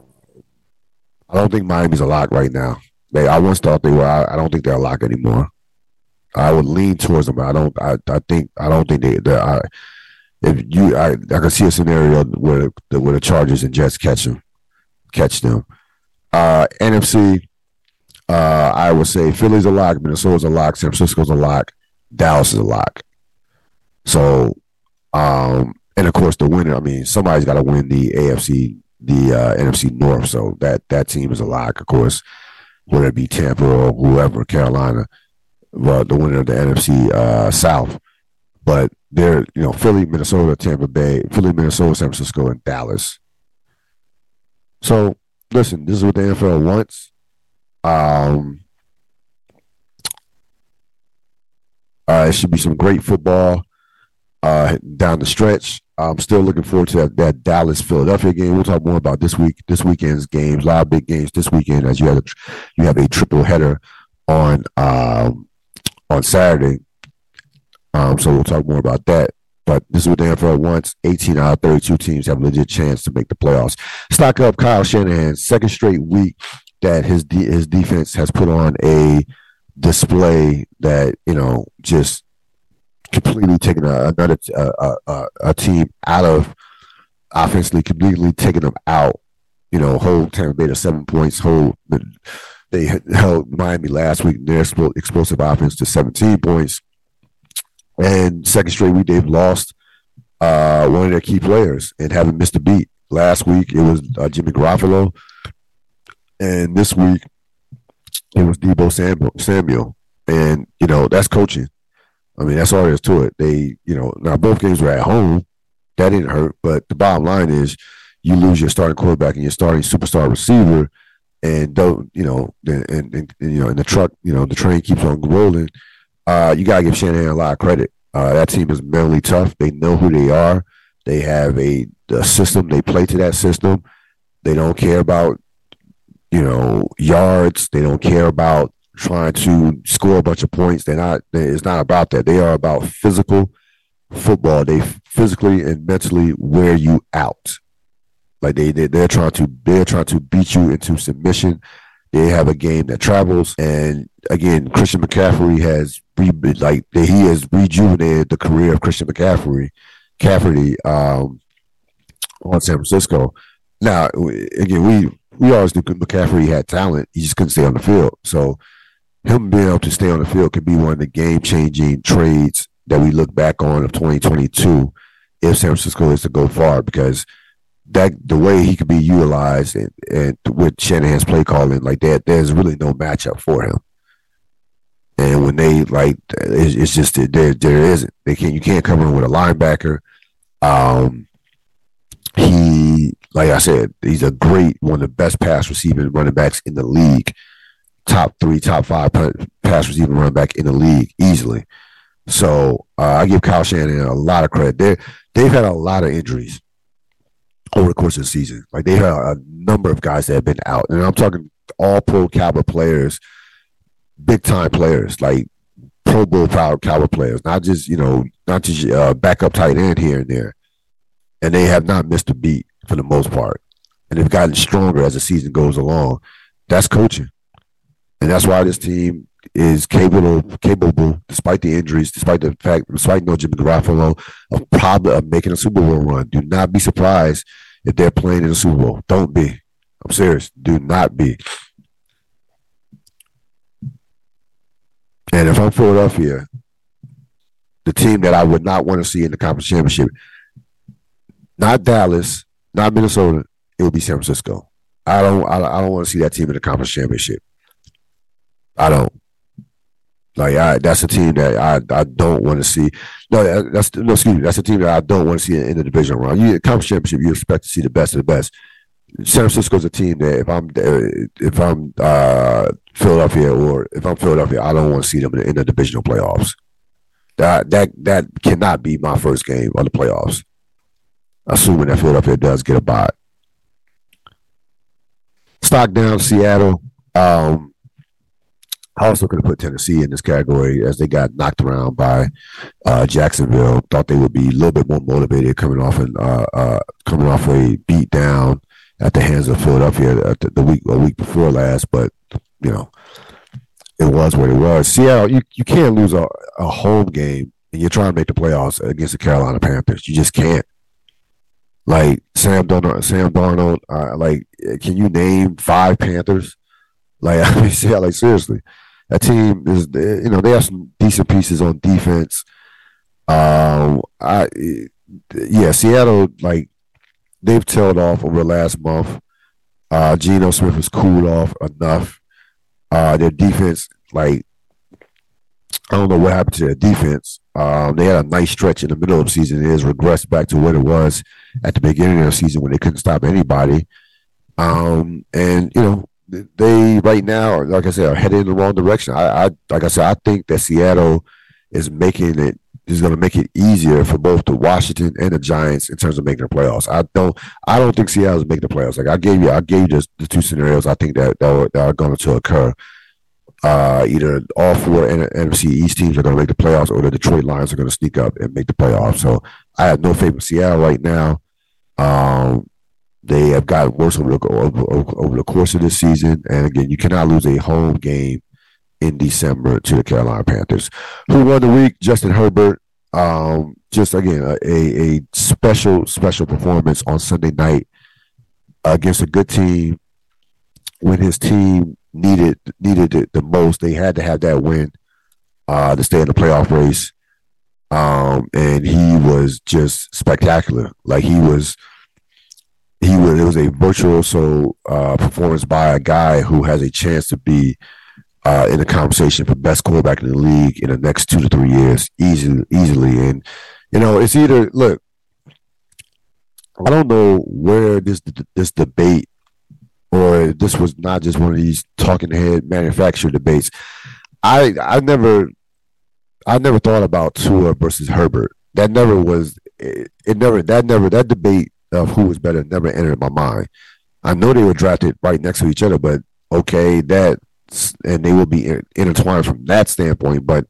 I don't think Miami's a lock right now. They I once thought they were. I, I don't think they're a lock anymore. I would lean towards them. I don't. I, I think. I don't think they. I, if you, I, I can see a scenario where the where the Chargers and Jets catch them, catch them. Uh, NFC. Uh, I would say Philly's a lock, Minnesota's a lock, San Francisco's a lock, Dallas is a lock. So, um, and of course the winner. I mean, somebody's got to win the AFC the uh, NFC North. So that that team is a lock, of course, whether it be Tampa or whoever, Carolina, but the winner of the NFC uh, South. But they're you know Philly, Minnesota, Tampa Bay, Philly, Minnesota, San Francisco, and Dallas. So listen, this is what the NFL wants. Um, uh, it should be some great football uh, down the stretch. I'm still looking forward to that, that Dallas Philadelphia game. We'll talk more about this week, this weekend's games. A lot of big games this weekend as you have a, you have a triple header on um, on Saturday. Um, so we'll talk more about that. But this is what the NFL wants. 18 out of 32 teams have a legit chance to make the playoffs. Stock up Kyle Shanahan, second straight week that his de- his defense has put on a display that you know just completely taking a, another a, team out of offensively, completely taking them out. You know, hold Tampa Bay to seven points. Hold they held Miami last week. Their explosive offense to 17 points. And second straight week, they've lost uh, one of their key players and haven't missed a beat. Last week, it was uh, Jimmy Garoppolo. And this week it was Deebo Samuel, and you know that's coaching. I mean, that's all there is to it. They, you know, now both games were at home. That didn't hurt, but the bottom line is you lose your starting quarterback and your starting superstar receiver, and don't, you know, and, and, and you know, and the truck, you know, the train keeps on rolling. Uh, you gotta give Shanahan a lot of credit. Uh, that team is mentally tough. They know who they are. They have a, a system. They play to that system. They don't care about, you know, yards. They don't care about trying to score a bunch of points. They're not. It's not about that. They are about physical football. They physically and mentally wear you out. Like they, they they're trying to they're trying to beat you into submission. They have a game that travels, and again, Christian McCaffrey has re, like he has rejuvenated the career of Christian McCaffrey, McCaffrey um, on San Francisco. Now, again, we we always knew McCaffrey had talent. He just couldn't stay on the field. So him being able to stay on the field could be one of the game changing trades that we look back on of 2022 if San Francisco is to go far because that the way he could be utilized and, and with Shanahan's play calling like that, there's really no matchup for him. And when they like, it's, it's just there there isn't. They can't you can't cover him with a linebacker. Um, he like I said, he's a great one of the best pass receiving running backs in the league top three, top five pass receiving running back in the league easily. So uh, I give Kyle Shanahan a lot of credit. They they've had a lot of injuries over the course of the season. Like they had a number of guys that have been out, and I'm talking all pro caliber players, big time players, like Pro Bowl caliber players, not just you know not just uh, backup tight end here and there, and they have not missed a beat for the most part, and they've gotten stronger as the season goes along. That's coaching and that's why this team is capable, capable, despite the injuries, despite the fact, despite no Jimmy Garoppolo, of probably of making a Super Bowl run. Do not be surprised if they're playing in the Super Bowl. Don't be. I'm serious. Do not be. And if I'm Philadelphia, the team that I would not want to see in the conference championship, not Dallas, not Minnesota, it would be San Francisco. I don't. I, I don't want to see that team in the conference championship. I don't. Like I, that's a team that I, I don't want to see. No, that's no excuse me. That's a team that I don't want to see in, the division round. You conference championship, you expect to see the best of the best. San Francisco's a team that if I'm if I'm uh, Philadelphia or if I'm Philadelphia, I don't want to see them in the, in the divisional playoffs. That that that cannot be my first game on the playoffs. Assuming that Philadelphia does get a bye. Stock down Seattle. Um, I also could have put Tennessee in this category as they got knocked around by uh, Jacksonville. Thought they would be a little bit more motivated coming off and uh, uh, coming off a beat down at the hands of Philadelphia the, the week a week before last, but you know it was what it was. Seattle, you, you can't lose a, a home game and you're trying to make the playoffs against the Carolina Panthers. You just can't. Like Sam Darnold, Sam Darnold, uh, like can you name five Panthers? Like I mean, see, like seriously, that team is you know they have some decent pieces on defense. Um, I yeah, Seattle like they've tailed off over the last month. Uh, Geno Smith has cooled off enough. Uh, their defense, like I don't know what happened to their defense. Um, they had a nice stretch in the middle of the season. It has regressed back to what it was at the beginning of the season when they couldn't stop anybody. Um, and you know they right now, like I said, are headed in the wrong direction. I, I like I said, I think that Seattle is making it is going to make it easier for both the Washington and the Giants in terms of making the playoffs. I don't, I don't think Seattle is making the playoffs. Like I gave you, I gave you the two scenarios. I think that that, are, that are going to occur. Uh, either all four NFC East teams are going to make the playoffs, or the Detroit Lions are going to sneak up and make the playoffs. So I have no faith in Seattle right now. Um, they have gotten worse over the, over, over the course of this season. And again, you cannot lose a home game in December to the Carolina Panthers. Who won the week? Justin Herbert. Um, just again, a, a special, special performance on Sunday night against a good team when his team needed needed it the most. They had to have that win uh, to stay in the playoff race. Um, and he was just spectacular. Like he was he was it was a virtuoso uh, performance by a guy who has a chance to be uh, in the conversation for best quarterback in the league in the next two to three years, easily, easily. And you know, it's either look. I don't know where this this debate or this was not just one of these talking head manufactured debates. I I never I never thought about Tua versus Herbert. That never was it, it never that never that debate of who was better never entered my mind. I know they were drafted right next to each other, but okay, that and they will be intertwined from that standpoint. But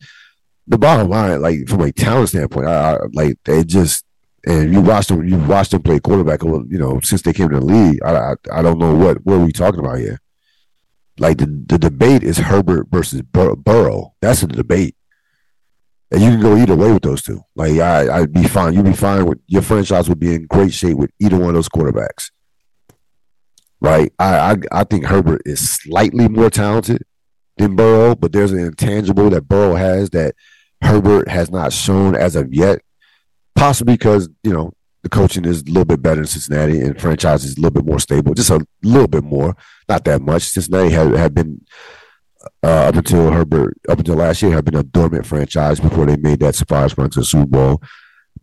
the bottom line, like from a talent standpoint, I, I like they just and you watched them, you watched them play quarterback, you know, since they came to the league. I, I, I don't know what what are we talking about here. Like the, the debate is Herbert versus Bur- Burrow. That's the debate, and you can go either way with those two. Like I, I'd be fine. You'd be fine with your franchise would be in great shape with either one of those quarterbacks right? I, I I think Herbert is slightly more talented than Burrow, but there's an intangible that Burrow has that Herbert has not shown as of yet. Possibly because you know the coaching is a little bit better in Cincinnati and franchise is a little bit more stable, just a little bit more, not that much. Cincinnati had had been uh, up until Herbert, up until last year, had been a dormant franchise before they made that surprise run to the Super Bowl.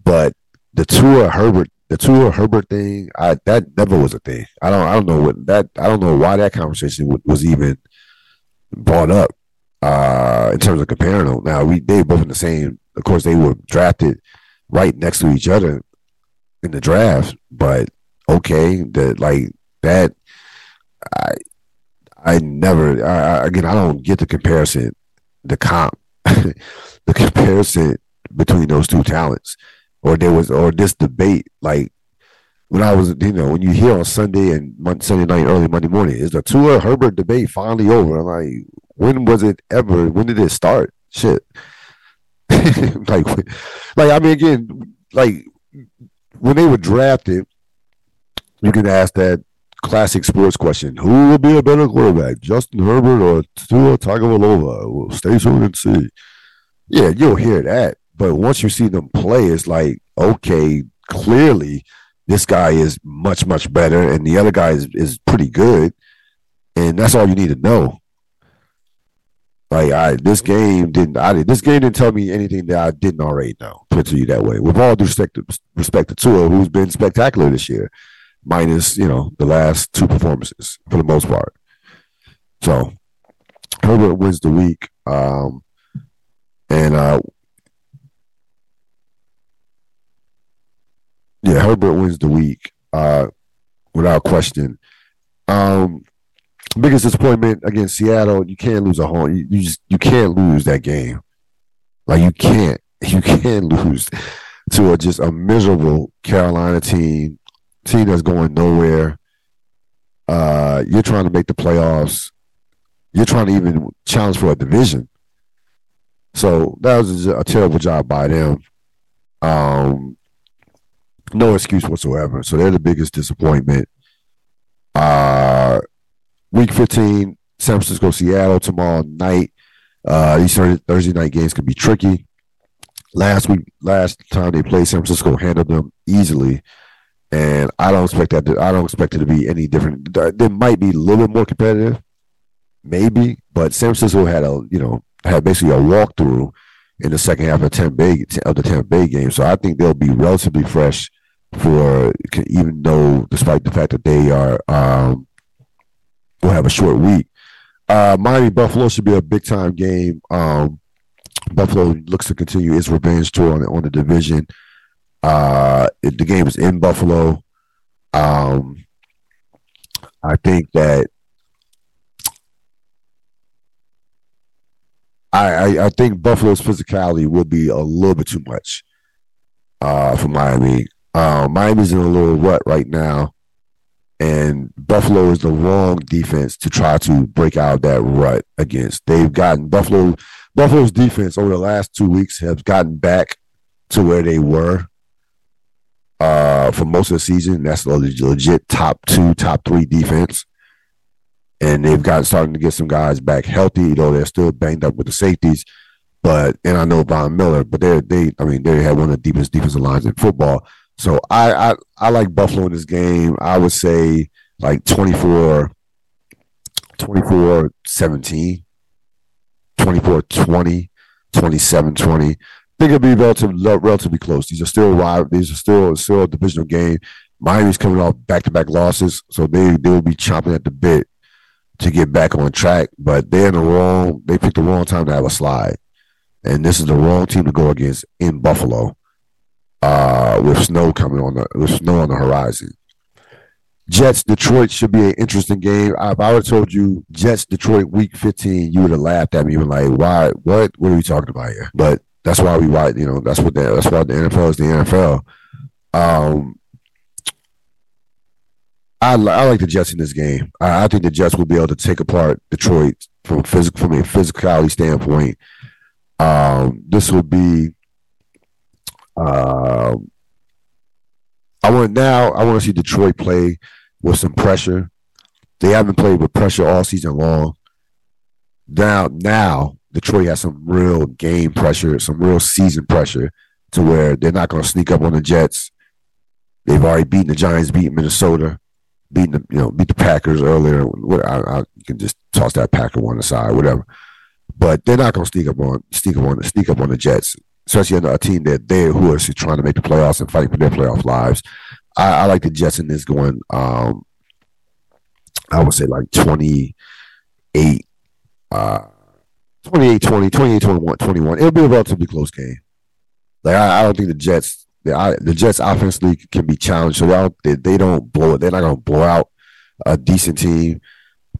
But the Tua Herbert the Tua Herbert thing, I that never was a thing. I don't I don't know what that I don't know why that conversation was even brought up uh, in terms of comparing them. Now we they both in the same. Of course, they were drafted right next to each other in the draft, but okay, that like that. I I never I, again I don't get the comparison, the comp, the comparison between those two talents or there was or this debate like when I was you know when you hear on Sunday and Sunday night early Monday morning is the Tua Herbert debate finally over? I'm like when was it ever? When did it start? Shit. like like I mean again like when they were drafted, you can ask that classic sports question: Who will be a better quarterback, Justin Herbert or Tua Tagovailoa? Well, stay tuned and see. Yeah, you'll hear that. But once you see them play, it's like, okay, clearly this guy is much, much better, and the other guy is, is pretty good. And that's all you need to know. Like I, this game didn't. I this game didn't tell me anything that I didn't already know. Put to you that way. With all due respect to, respect to Tua, who's been spectacular this year, minus you know the last two performances for the most part. So Herbert wins the week, um, and uh, Yeah, Herbert wins the week, uh, without question. Um, biggest disappointment against Seattle. You can't lose a home. You, you just you can't lose that game. Like you can't. You can't lose to a just a miserable Carolina team, team that's going nowhere. Uh, you're trying to make the playoffs. You're trying to even challenge for a division. So that was a, terrible job by them. Um, no excuse whatsoever. So they're the biggest disappointment. Uh, week 15, San Francisco, Seattle tomorrow night. Uh, these Thursday night games can be tricky. Last week, last time they played, San Francisco handled them easily, and I don't expect that. To, I don't expect it to be any different. There might be a little bit more competitive, maybe, but San Francisco had a you know had basically a walkthrough in the second half of the Tampa Bay of the Tampa Bay game. So I think they'll be relatively fresh for even though despite the fact that they are um, will have a short week. Uh, Miami Buffalo should be a big time game. Um, Buffalo looks to continue its revenge tour on on the division. Uh, it, the game is in Buffalo. Um, I think that I, I, I think Buffalo's physicality will be a little bit too much uh, for Miami. Uh, Miami's in a little rut right now, and Buffalo is the wrong defense to try to break out that rut against. They've gotten Buffalo. Buffalo's defense over the last two weeks have gotten back to where they were uh, for most of the season. That's legit top two, top three defense. And they've got starting to get some guys back healthy, though they're still banged up with the safeties. But and I know Von Miller, but they they I mean they had one of the deepest defensive lines in football. So I, I I like Buffalo in this game. I would say like 24 24 17 24 20 27 20 I think it'll be relatively relatively close. These are still wide. These are still still a divisional game. Miami's coming off back to back losses, so they they will be chomping at the bit to get back on track. But they're in the wrong. They picked the wrong time to have a slide, and this is the wrong team to go against in Buffalo uh, with snow coming on the with snow on the horizon. Jets Detroit should be an interesting game. If I would have told you Jets Detroit week 15, you would have laughed at me and like, why? What? What are we talking about here? But that's why we write. You know, that's what the, that's why the NFL is the NFL. Um, I, I like the Jets in this game. I, I, think the Jets will be able to take apart Detroit from physical from a physicality standpoint. Um, this will be uh, I want now. I want to see Detroit play with some pressure. They haven't played with pressure all season long. Now, now Detroit has some real game pressure, some real season pressure, to where they're not going to sneak up on the Jets. They've already beaten the Giants, beaten Minnesota, beaten the you know beat the Packers earlier. I, I, can just toss that Packer one aside, whatever. But they're not going to sneak up on sneak up on sneak up on the Jets especially on a team that they who are trying to make the playoffs and fighting for their playoff lives. I, I like the Jets in this going. Um, I would say like 28, uh, 28, 20, 28, 21, 21. It'll be a relatively close game. Like I, I don't think the Jets, the, I, the Jets offensively can be challenged. So they, they, they don't blow it. They're not going to blow out a decent team.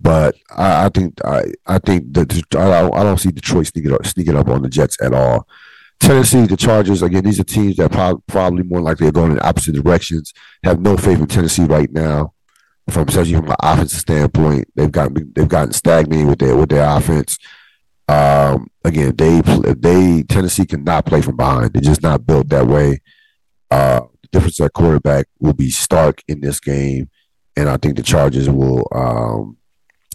But I, I think I, I think that I don't, I don't see Detroit sneaking up, sneaking up on the Jets at all. Tennessee, the Chargers, again, these are teams that pro- probably more likely are going in opposite directions. Have no faith in Tennessee right now, from especially from an offensive standpoint. They've gotten they've gotten stagnated with their with their offense. Um, again, they they Tennessee cannot play from behind. They're just not built that way. Uh, the difference at quarterback will be stark in this game, and I think the Chargers will. Um,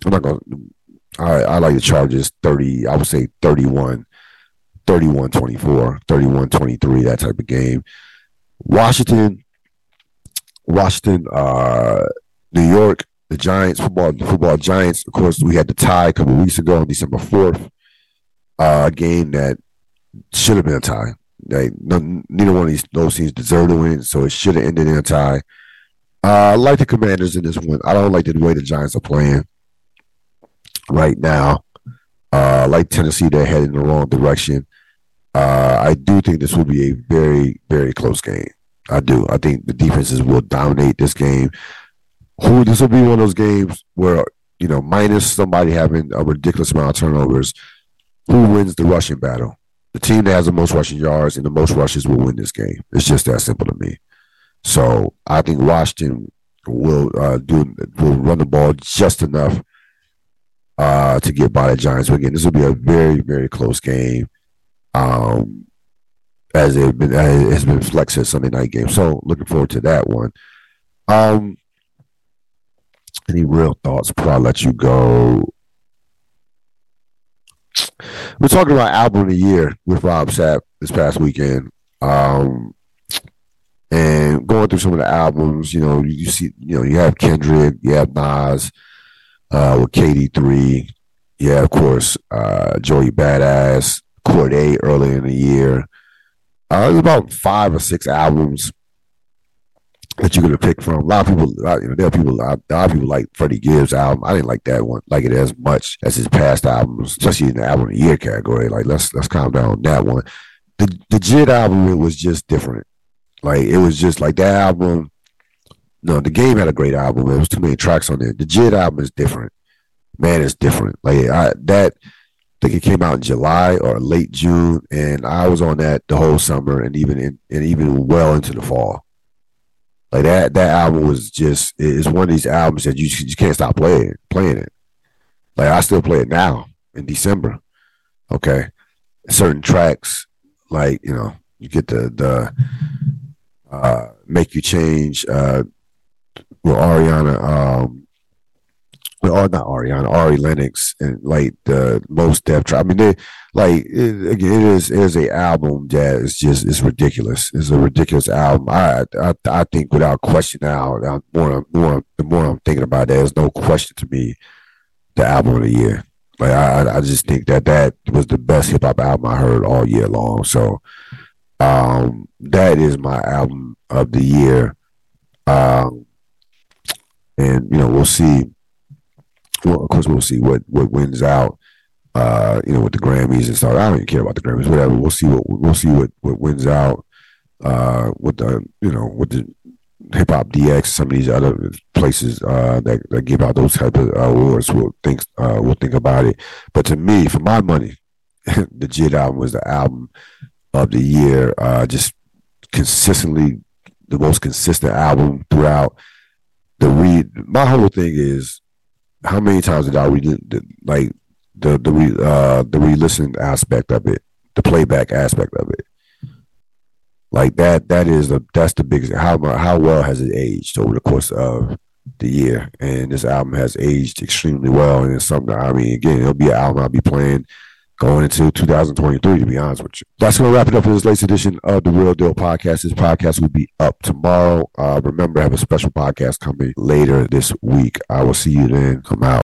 I'm not going. I I like the Chargers thirty. I would say thirty one 31 24, 31 23, that type of game. Washington, Washington, uh, New York, the Giants, football, football Giants. Of course, we had the tie a couple weeks ago on December 4th, uh, a game that should have been a tie. Like, no, neither one of these those teams deserve to win, so it should have ended in a tie. Uh, I like the Commanders in this one. I don't like the way the Giants are playing right now. Uh, like Tennessee, they're heading in the wrong direction. Uh, I do think this will be a very, very close game. I do. I think the defenses will dominate this game. Who this will be one of those games where you know, minus somebody having a ridiculous amount of turnovers, who wins the rushing battle? The team that has the most rushing yards and the most rushes will win this game. It's just that simple to me. So I think Washington will uh, do will run the ball just enough uh, to get by the Giants. But again, this will be a very very close game um, as it has been flexed as Sunday night game. So looking forward to that one. Um, any real thoughts before I let you go? We're talking about album of the year with Rob Sapp this past weekend. Um, and going through some of the albums, you know, you see, you know, you have Kendrick, you have Nas, uh, with KD3, yeah, of course, uh, Joey Badass, Cordae early in the year. Uh, was about five or six albums that you're gonna pick from. A lot of people, you know, there are people, a lot of people like Freddie Gibbs' album. I didn't like that one, like it as much as his past albums, especially in the album of the year category. Like let's let's calm down on that one. The the JID album it was just different. Like it was just like that album. No, the game had a great album. There was too many tracks on there. The JID album is different. Man, it's different. Like I, that I think it came out in July or late June, and I was on that the whole summer and even in, and even well into the fall. Like that that album was just it's one of these albums that you you can't stop playing playing it. Like I still play it now in December. Okay, certain tracks like you know you get the the uh, make you change uh, with Ariana um, oh, not Ariana, Ari Lennox, and like the Mos Def track. I mean, they like it, it is it is a album that is just it's ridiculous. It's a ridiculous album. I I, I think without question now, the more more the more I'm thinking about it, there's no question to me the album of the year. Like I I just think that that was the best hip hop album I heard all year long. So um, that is my album of the year. Um, and you know we'll see well, of course, we'll see what what wins out. Uh, you know, with the Grammys and stuff. I don't even care about the Grammys. Whatever. We'll see what we'll see what what wins out. Uh, with the you know with the HipHopDX, some of these other places uh, that, that give out those type of awards will think uh, will think about it. But to me, for my money, the JID album was the album of the year. Uh, just consistently the most consistent album throughout. The read. My whole thing is how many times did I read like the the re, uh the re-listen aspect of it, the playback aspect of it? Like that that is the that's the biggest how how well has it aged over the course of the year? And this album has aged extremely well, and it's something. I mean, again, it'll be an album I'll be playing going into 2023, to be honest with you. That's to wrap it up for this latest edition of the Real Deal Podcast. This podcast will be up tomorrow. Uh, remember, I have a special podcast coming later this week. I will see you then. Come out.